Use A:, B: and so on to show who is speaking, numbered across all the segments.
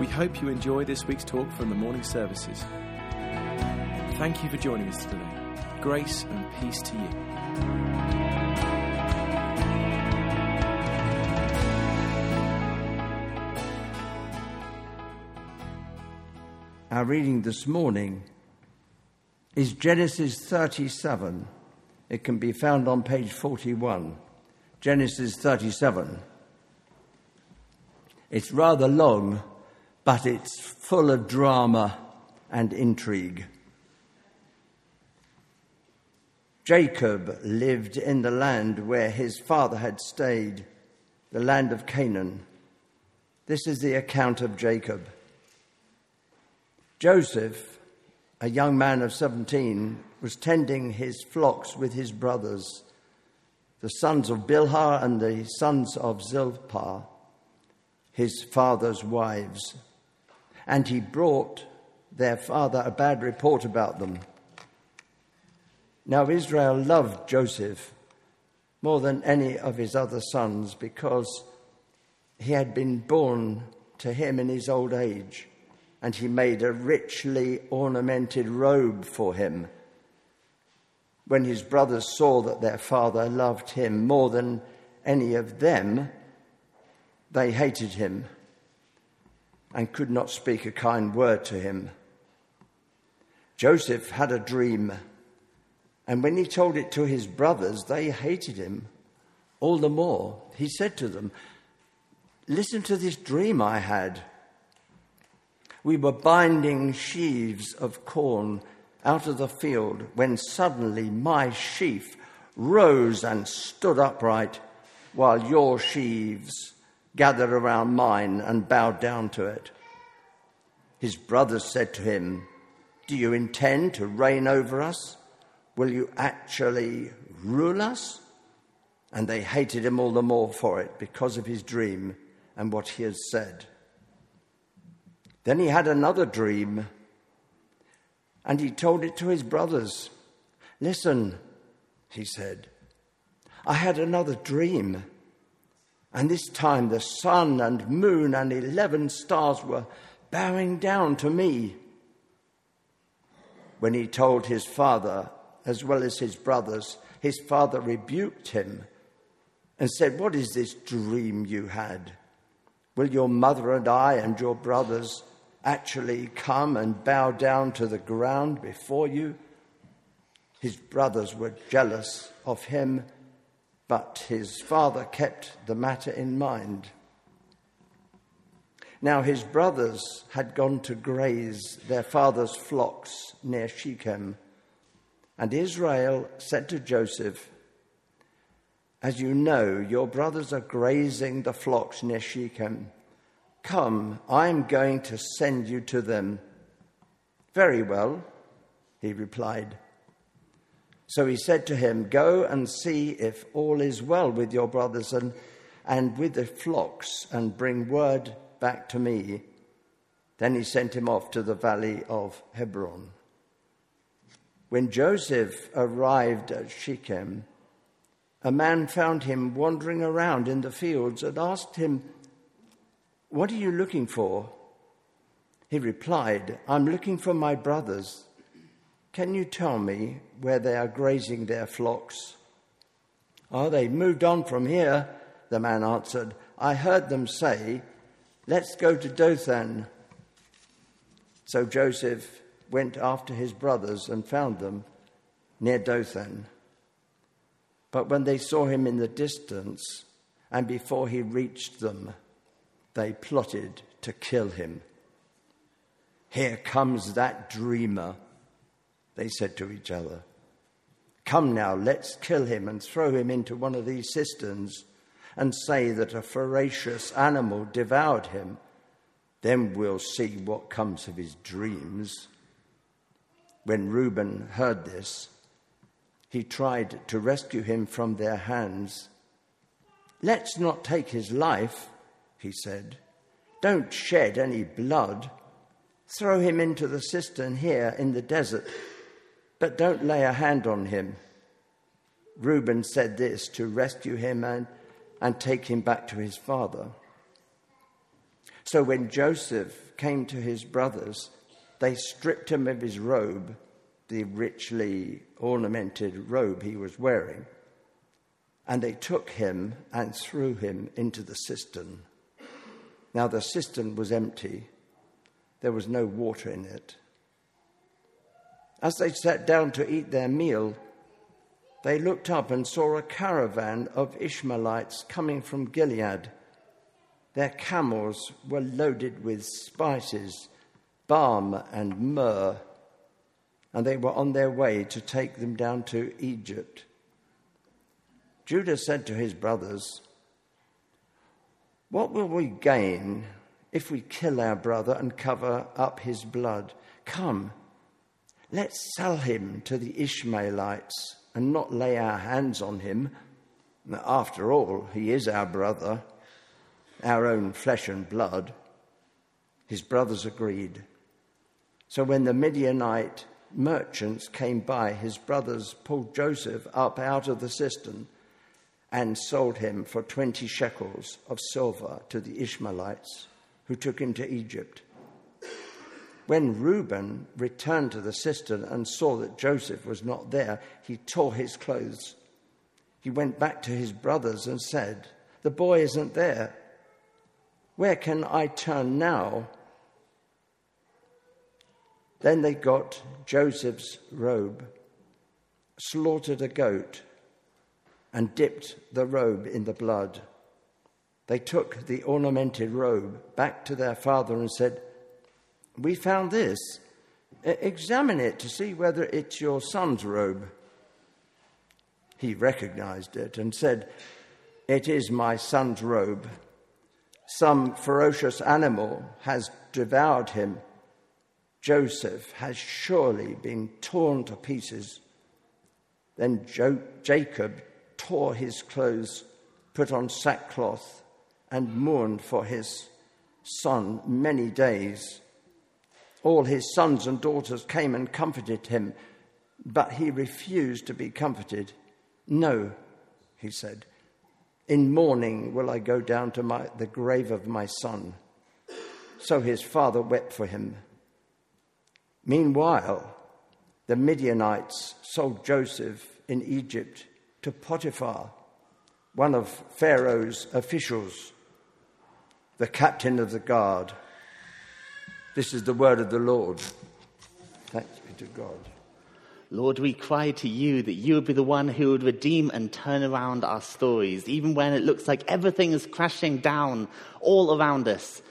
A: We hope you enjoy this week's talk from the morning services. Thank you for joining us today. Grace and peace to you.
B: Our reading this morning is Genesis 37. It can be found on page 41. Genesis 37. It's rather long, but it's full of drama and intrigue. Jacob lived in the land where his father had stayed, the land of Canaan. This is the account of Jacob. Joseph, a young man of 17, was tending his flocks with his brothers, the sons of Bilhah and the sons of Zilpah, his father's wives. And he brought their father a bad report about them. Now, Israel loved Joseph more than any of his other sons because he had been born to him in his old age and he made a richly ornamented robe for him. When his brothers saw that their father loved him more than any of them, they hated him and could not speak a kind word to him. Joseph had a dream, and when he told it to his brothers, they hated him all the more. He said to them, Listen to this dream I had we were binding sheaves of corn out of the field when suddenly my sheaf rose and stood upright while your sheaves gathered around mine and bowed down to it. His brothers said to him, Do you intend to reign over us? Will you actually rule us? And they hated him all the more for it because of his dream and what he had said. Then he had another dream, and he told it to his brothers. Listen, he said, I had another dream, and this time the sun and moon and eleven stars were bowing down to me. When he told his father, as well as his brothers, his father rebuked him and said, What is this dream you had? Will your mother and I and your brothers actually come and bow down to the ground before you. His brothers were jealous of him, but his father kept the matter in mind. Now his brothers had gone to graze their father's flocks near Shechem, and Israel said to Joseph, As you know, your brothers are grazing the flocks near Shechem. Come, I'm going to send you to them. Very well, he replied. So he said to him, Go and see if all is well with your brothers and, and with the flocks, and bring word back to me. Then he sent him off to the valley of Hebron. When Joseph arrived at Shechem, a man found him wandering around in the fields and asked him, what are you looking for? He replied, I'm looking for my brothers. Can you tell me where they are grazing their flocks? Oh, they moved on from here, the man answered. I heard them say, Let's go to Dothan. So Joseph went after his brothers and found them near Dothan. But when they saw him in the distance, and before he reached them, they plotted to kill him. Here comes that dreamer, they said to each other. Come now, let's kill him and throw him into one of these cisterns and say that a voracious animal devoured him. Then we'll see what comes of his dreams. When Reuben heard this, he tried to rescue him from their hands. Let's not take his life, he said. Don't shed any blood. Throw him into the cistern here in the desert, but don't lay a hand on him. Reuben said this to rescue him and, and take him back to his father. So when Joseph came to his brothers, they stripped him of his robe, the richly ornamented robe he was wearing, and they took him and threw him into the cistern. Now the cistern was empty, there was no water in it. As they sat down to eat their meal, they looked up and saw a caravan of Ishmaelites coming from Gilead. Their camels were loaded with spices, balm, and myrrh, and they were on their way to take them down to Egypt. Judah said to his brothers, What will we gain if we kill our brother and cover up his blood? Come, let's sell him to the Ishmaelites and not lay our hands on him. After all, he is our brother, our own flesh and blood. His brothers agreed. So when the Midianite merchants came by, his brothers pulled Joseph up out of the cistern and sold him for 20 shekels of silver to the Ishmaelites who took him to Egypt. When Reuben returned to the cistern and saw that Joseph was not there, he tore his clothes. He went back to his brothers and said, The boy isn't there. Where can I turn now? Then they got Joseph's robe, slaughtered a goat, and dipped the robe in the blood. They took the ornamented robe back to their father and said, We found this. Examine it to see whether it's your son's robe. He recognized it and said, It is my son's robe. Some ferocious animal has devoured him Joseph has surely been torn to pieces. Then jo- Jacob tore his clothes, put on sackcloth, and mourned for his son many days. All his sons and daughters came and comforted him, but he refused to be comforted. No, he said, in mourning will I go down to my, the grave of my son. So his father wept for him. Meanwhile, the Midianites sold Joseph in Egypt to Potiphar, one of Pharaoh's officials, the captain of the guard. This is the word of the Lord. Thanks be to God.
C: Lord, we cry to you that you would be the one who would redeem and turn around our stories, even when it looks like everything is crashing down all around us.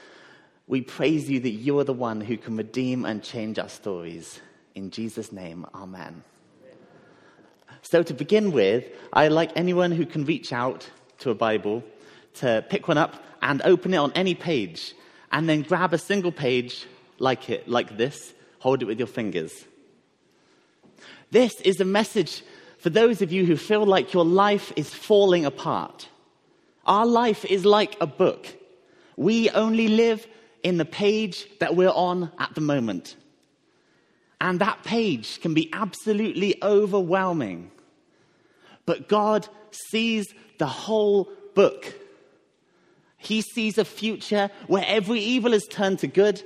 C: We praise you that you are the one who can redeem and change our stories. In Jesus' name, amen. So, to begin with, I'd like anyone who can reach out to a Bible to pick one up and open it on any page, and then grab a single page like it, like this, hold it with your fingers. This is a message for those of you who feel like your life is falling apart. Our life is like a book. We only live in the page that we're on at the moment. And that page can be absolutely overwhelming. But God sees the whole book. He sees a future where every evil is turned to good,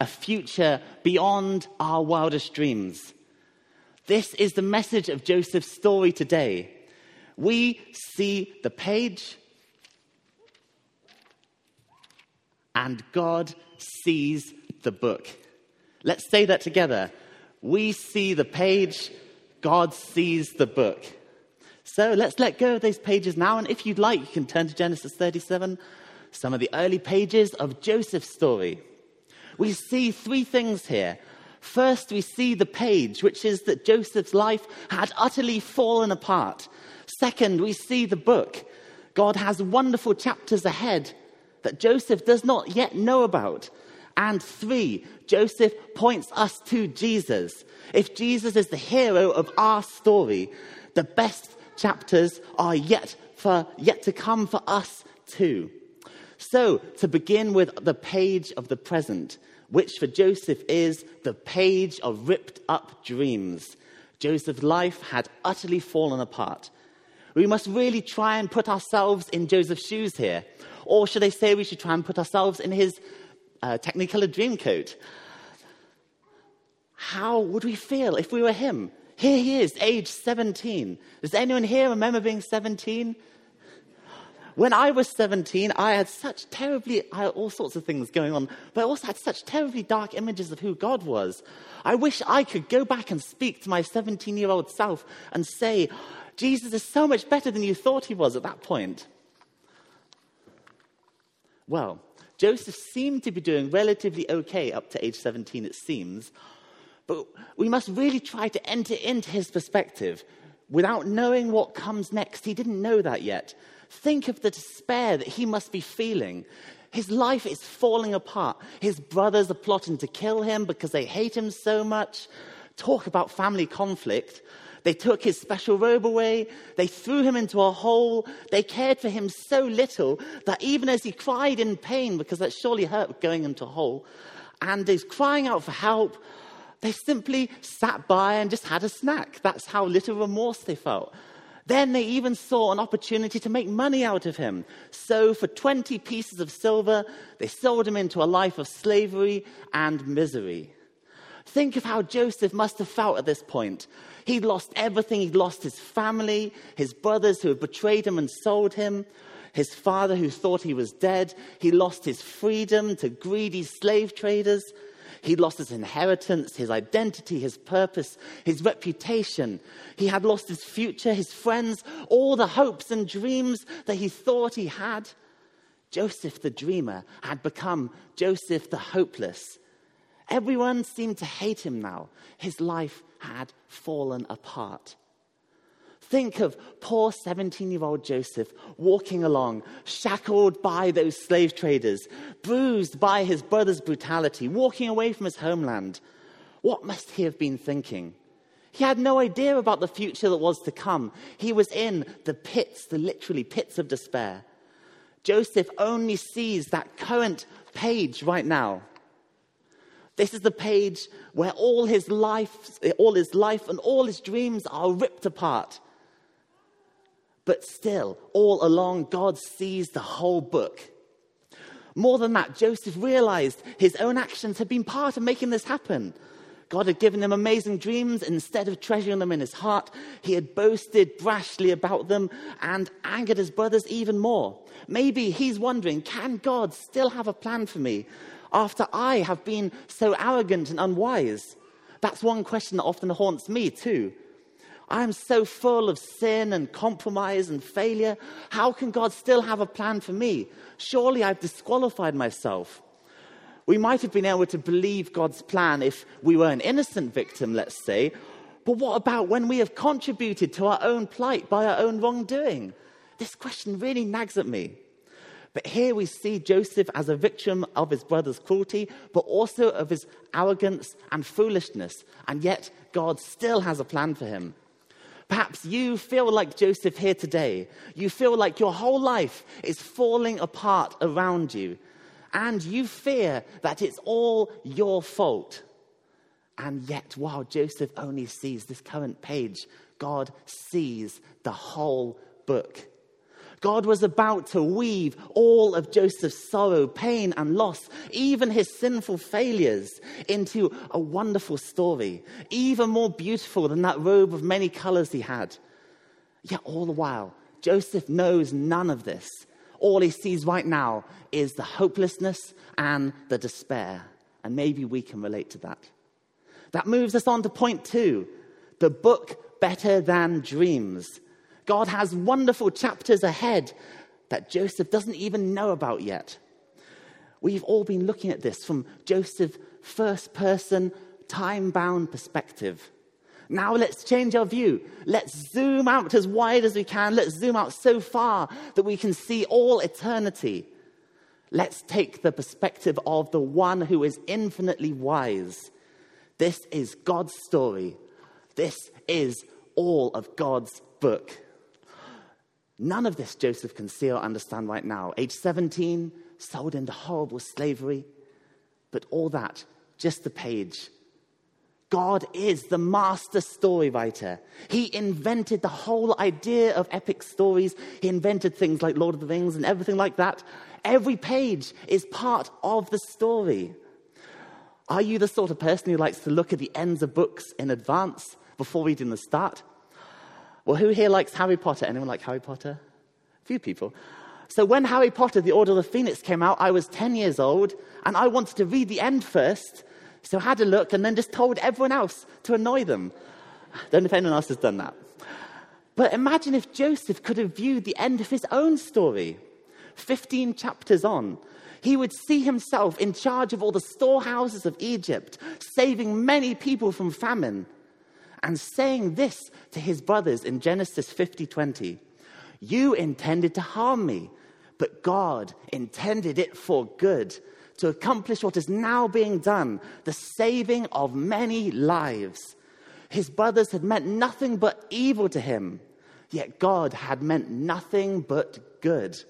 C: a future beyond our wildest dreams. This is the message of Joseph's story today. We see the page and God sees the book. Let's say that together. We see the page, God sees the book. So let's let go of those pages now, and if you'd like, you can turn to Genesis 37, some of the early pages of Joseph's story. We see three things here. First, we see the page, which is that Joseph's life had utterly fallen apart. Second, we see the book. God has wonderful chapters ahead that Joseph does not yet know about. And three, Joseph points us to Jesus. If Jesus is the hero of our story, the best chapters are yet for yet to come for us too. So, to begin with the page of the present, which for Joseph is the page of ripped up dreams. Joseph's life had utterly fallen apart. We must really try and put ourselves in Joseph's shoes here. Or should I say we should try and put ourselves in his uh, Technicolor Dreamcoat? How would we feel if we were him? Here he is, age 17. Does anyone here remember being 17? When I was 17, I had such terribly, I had all sorts of things going on, but I also had such terribly dark images of who God was. I wish I could go back and speak to my 17 year old self and say, Jesus is so much better than you thought he was at that point. Well, Joseph seemed to be doing relatively okay up to age 17, it seems. But we must really try to enter into his perspective without knowing what comes next. He didn't know that yet. Think of the despair that he must be feeling. His life is falling apart. His brothers are plotting to kill him because they hate him so much. Talk about family conflict. They took his special robe away. They threw him into a hole. They cared for him so little that even as he cried in pain, because that surely hurt going into a hole, and he's crying out for help, they simply sat by and just had a snack. That's how little remorse they felt. Then they even saw an opportunity to make money out of him. So, for 20 pieces of silver, they sold him into a life of slavery and misery. Think of how Joseph must have felt at this point. He'd lost everything. He'd lost his family, his brothers who had betrayed him and sold him, his father who thought he was dead. He lost his freedom to greedy slave traders. He lost his inheritance, his identity, his purpose, his reputation. He had lost his future, his friends, all the hopes and dreams that he thought he had. Joseph the dreamer had become Joseph the hopeless. Everyone seemed to hate him now. His life had fallen apart. Think of poor 17 year old Joseph walking along, shackled by those slave traders, bruised by his brother's brutality, walking away from his homeland. What must he have been thinking? He had no idea about the future that was to come. He was in the pits, the literally pits of despair. Joseph only sees that current page right now. This is the page where all his life, all his life and all his dreams are ripped apart. But still, all along, God sees the whole book. More than that, Joseph realized his own actions had been part of making this happen. God had given him amazing dreams. Instead of treasuring them in his heart, he had boasted brashly about them and angered his brothers even more. Maybe he's wondering can God still have a plan for me after I have been so arrogant and unwise? That's one question that often haunts me, too. I'm so full of sin and compromise and failure. How can God still have a plan for me? Surely I've disqualified myself. We might have been able to believe God's plan if we were an innocent victim, let's say. But what about when we have contributed to our own plight by our own wrongdoing? This question really nags at me. But here we see Joseph as a victim of his brother's cruelty, but also of his arrogance and foolishness. And yet, God still has a plan for him. Perhaps you feel like Joseph here today. You feel like your whole life is falling apart around you. And you fear that it's all your fault. And yet, while Joseph only sees this current page, God sees the whole book. God was about to weave all of Joseph's sorrow, pain, and loss, even his sinful failures, into a wonderful story, even more beautiful than that robe of many colors he had. Yet all the while, Joseph knows none of this. All he sees right now is the hopelessness and the despair. And maybe we can relate to that. That moves us on to point two the book Better Than Dreams. God has wonderful chapters ahead that Joseph doesn't even know about yet. We've all been looking at this from Joseph's first person, time bound perspective. Now let's change our view. Let's zoom out as wide as we can. Let's zoom out so far that we can see all eternity. Let's take the perspective of the one who is infinitely wise. This is God's story. This is all of God's book. None of this Joseph can see or understand right now. Age 17, sold into horrible slavery, but all that, just the page. God is the master story writer. He invented the whole idea of epic stories. He invented things like Lord of the Rings and everything like that. Every page is part of the story. Are you the sort of person who likes to look at the ends of books in advance before reading the start? Well, who here likes Harry Potter? Anyone like Harry Potter? A few people. So when Harry Potter, the Order of the Phoenix came out, I was 10 years old and I wanted to read the end first. So I had a look and then just told everyone else to annoy them. Don't know if anyone else has done that. But imagine if Joseph could have viewed the end of his own story. 15 chapters on, he would see himself in charge of all the storehouses of Egypt, saving many people from famine, and saying this to his brothers in Genesis 50:20. You intended to harm me, but God intended it for good, to accomplish what is now being done, the saving of many lives. His brothers had meant nothing but evil to him, yet God had meant nothing but good.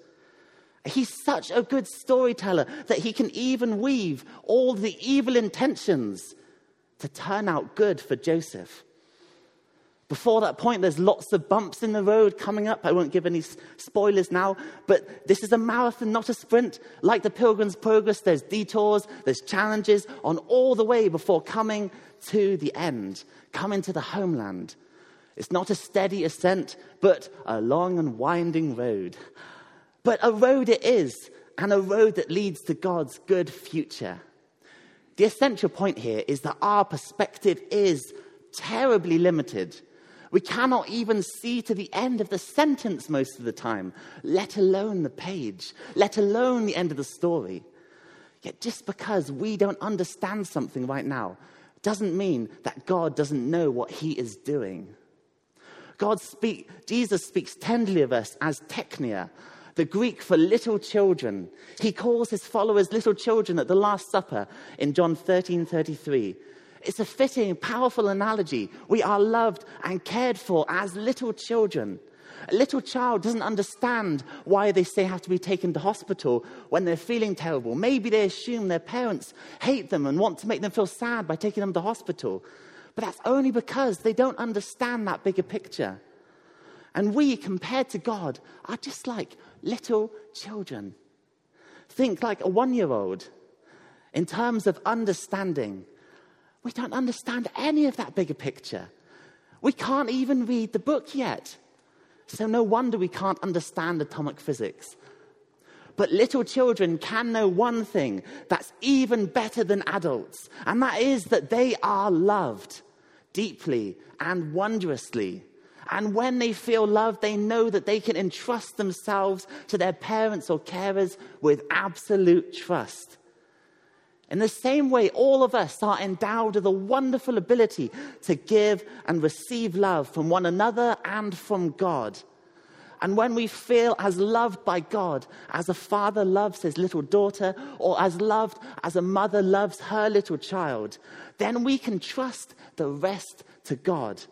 C: He's such a good storyteller that he can even weave all the evil intentions to turn out good for Joseph. Before that point, there's lots of bumps in the road coming up. I won't give any spoilers now, but this is a marathon, not a sprint. Like the Pilgrim's Progress, there's detours, there's challenges on all the way before coming to the end, coming to the homeland. It's not a steady ascent, but a long and winding road. But a road it is, and a road that leads to God's good future. The essential point here is that our perspective is terribly limited. We cannot even see to the end of the sentence most of the time, let alone the page, let alone the end of the story. Yet just because we don't understand something right now doesn't mean that God doesn't know what he is doing. God speak, Jesus speaks tenderly of us as teknia, the Greek for little children. He calls his followers little children at the Last Supper in John 13 33. It's a fitting, powerful analogy. We are loved and cared for as little children. A little child doesn't understand why they say have to be taken to hospital when they're feeling terrible. Maybe they assume their parents hate them and want to make them feel sad by taking them to hospital. But that's only because they don't understand that bigger picture. And we, compared to God, are just like little children. Think like a one year old in terms of understanding. We don't understand any of that bigger picture. We can't even read the book yet. So, no wonder we can't understand atomic physics. But little children can know one thing that's even better than adults, and that is that they are loved deeply and wondrously. And when they feel loved, they know that they can entrust themselves to their parents or carers with absolute trust. In the same way, all of us are endowed with a wonderful ability to give and receive love from one another and from God. And when we feel as loved by God as a father loves his little daughter, or as loved as a mother loves her little child, then we can trust the rest to God.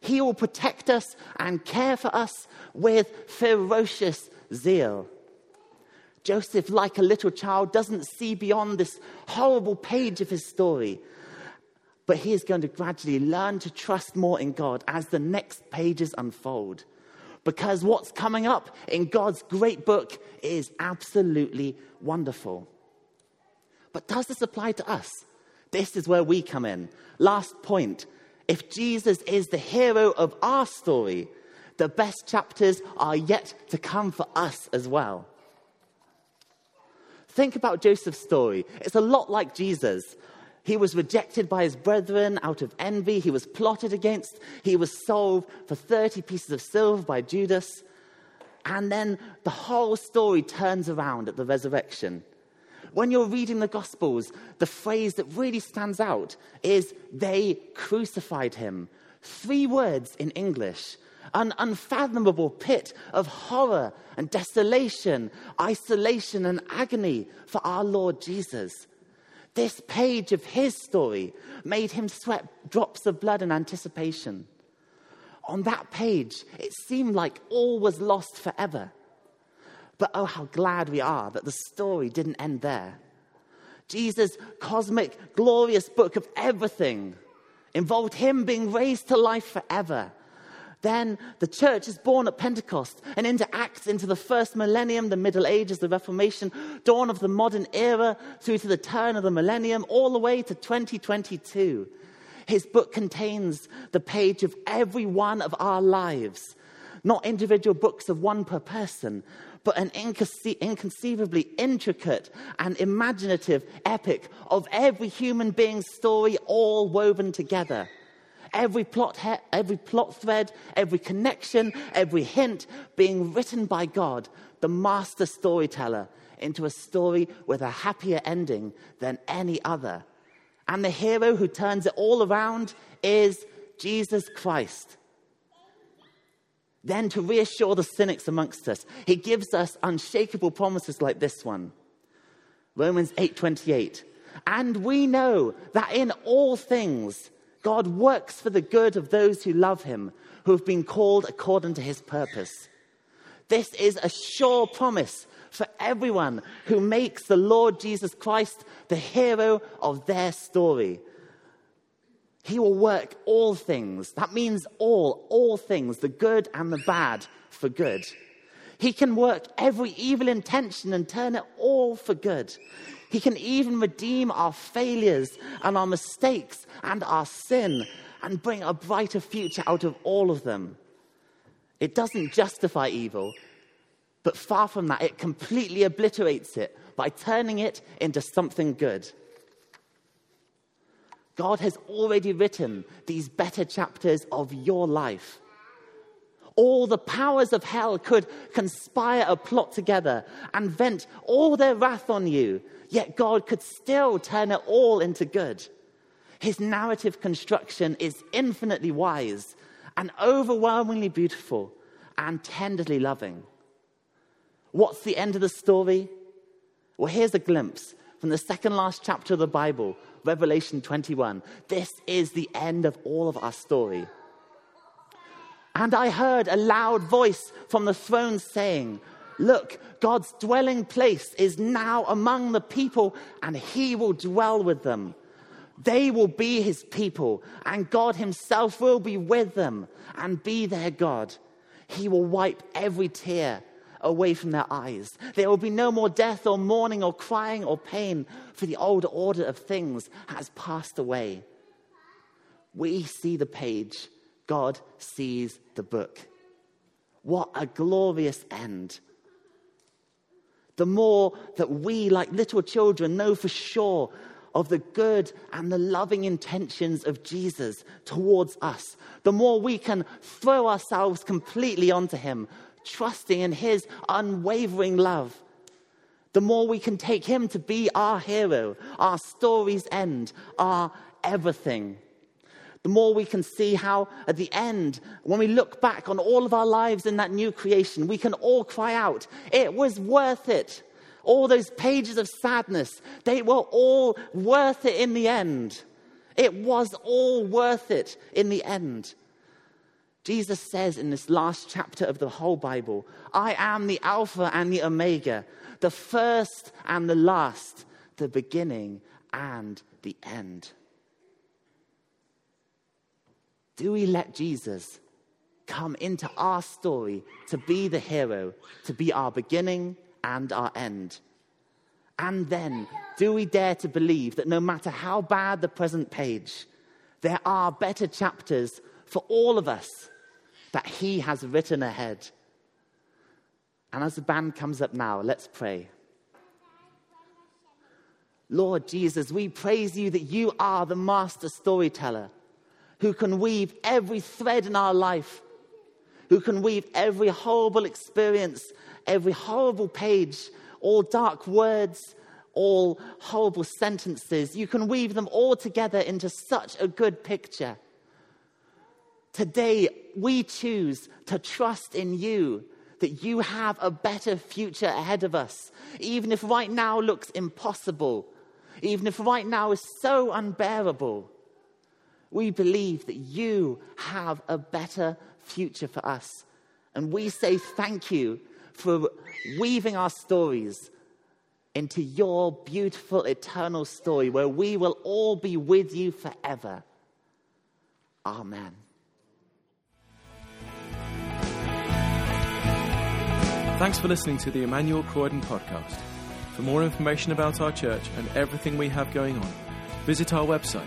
C: He will protect us and care for us with ferocious zeal. Joseph, like a little child, doesn't see beyond this horrible page of his story. But he is going to gradually learn to trust more in God as the next pages unfold. Because what's coming up in God's great book is absolutely wonderful. But does this apply to us? This is where we come in. Last point if Jesus is the hero of our story, the best chapters are yet to come for us as well. Think about Joseph's story. It's a lot like Jesus. He was rejected by his brethren out of envy. He was plotted against. He was sold for 30 pieces of silver by Judas. And then the whole story turns around at the resurrection. When you're reading the Gospels, the phrase that really stands out is, they crucified him. Three words in English, an unfathomable pit of horror and desolation, isolation and agony for our Lord Jesus. This page of his story made him sweat drops of blood in anticipation. On that page, it seemed like all was lost forever. But oh, how glad we are that the story didn't end there. Jesus' cosmic, glorious book of everything involved him being raised to life forever. Then the church is born at Pentecost and into Acts, into the first millennium, the Middle Ages, the Reformation, dawn of the modern era, through to the turn of the millennium, all the way to 2022. His book contains the page of every one of our lives, not individual books of one per person, but an inconce- inconceivably intricate and imaginative epic of every human being's story all woven together. Every plot, he- every plot thread, every connection, every hint being written by God, the master storyteller, into a story with a happier ending than any other. And the hero who turns it all around is Jesus Christ. Then, to reassure the cynics amongst us, he gives us unshakable promises like this one. Romans 8:28. And we know that in all things God works for the good of those who love him, who have been called according to his purpose. This is a sure promise for everyone who makes the Lord Jesus Christ the hero of their story. He will work all things. That means all, all things, the good and the bad, for good. He can work every evil intention and turn it all for good. He can even redeem our failures and our mistakes and our sin and bring a brighter future out of all of them. It doesn't justify evil, but far from that, it completely obliterates it by turning it into something good. God has already written these better chapters of your life. All the powers of hell could conspire a plot together and vent all their wrath on you, yet God could still turn it all into good. His narrative construction is infinitely wise and overwhelmingly beautiful and tenderly loving. What's the end of the story? Well, here's a glimpse from the second last chapter of the Bible, Revelation 21. This is the end of all of our story. And I heard a loud voice from the throne saying, Look, God's dwelling place is now among the people, and he will dwell with them. They will be his people, and God himself will be with them and be their God. He will wipe every tear away from their eyes. There will be no more death or mourning or crying or pain, for the old order of things has passed away. We see the page, God sees the book. What a glorious end. The more that we, like little children, know for sure of the good and the loving intentions of Jesus towards us, the more we can throw ourselves completely onto Him, trusting in His unwavering love, the more we can take Him to be our hero, our story's end, our everything. The more we can see how, at the end, when we look back on all of our lives in that new creation, we can all cry out, It was worth it. All those pages of sadness, they were all worth it in the end. It was all worth it in the end. Jesus says in this last chapter of the whole Bible, I am the Alpha and the Omega, the first and the last, the beginning and the end. Do we let Jesus come into our story to be the hero, to be our beginning and our end? And then, do we dare to believe that no matter how bad the present page, there are better chapters for all of us that He has written ahead. And as the band comes up now, let's pray. Lord Jesus, we praise you that you are the master storyteller who can weave every thread in our life, who can weave every horrible experience, every horrible page, all dark words, all horrible sentences. You can weave them all together into such a good picture Today, we choose to trust in you that you have a better future ahead of us. Even if right now looks impossible, even if right now is so unbearable, we believe that you have a better future for us. And we say thank you for weaving our stories into your beautiful eternal story where we will all be with you forever. Amen.
A: Thanks for listening to the Emmanuel Croydon podcast. For more information about our church and everything we have going on, visit our website,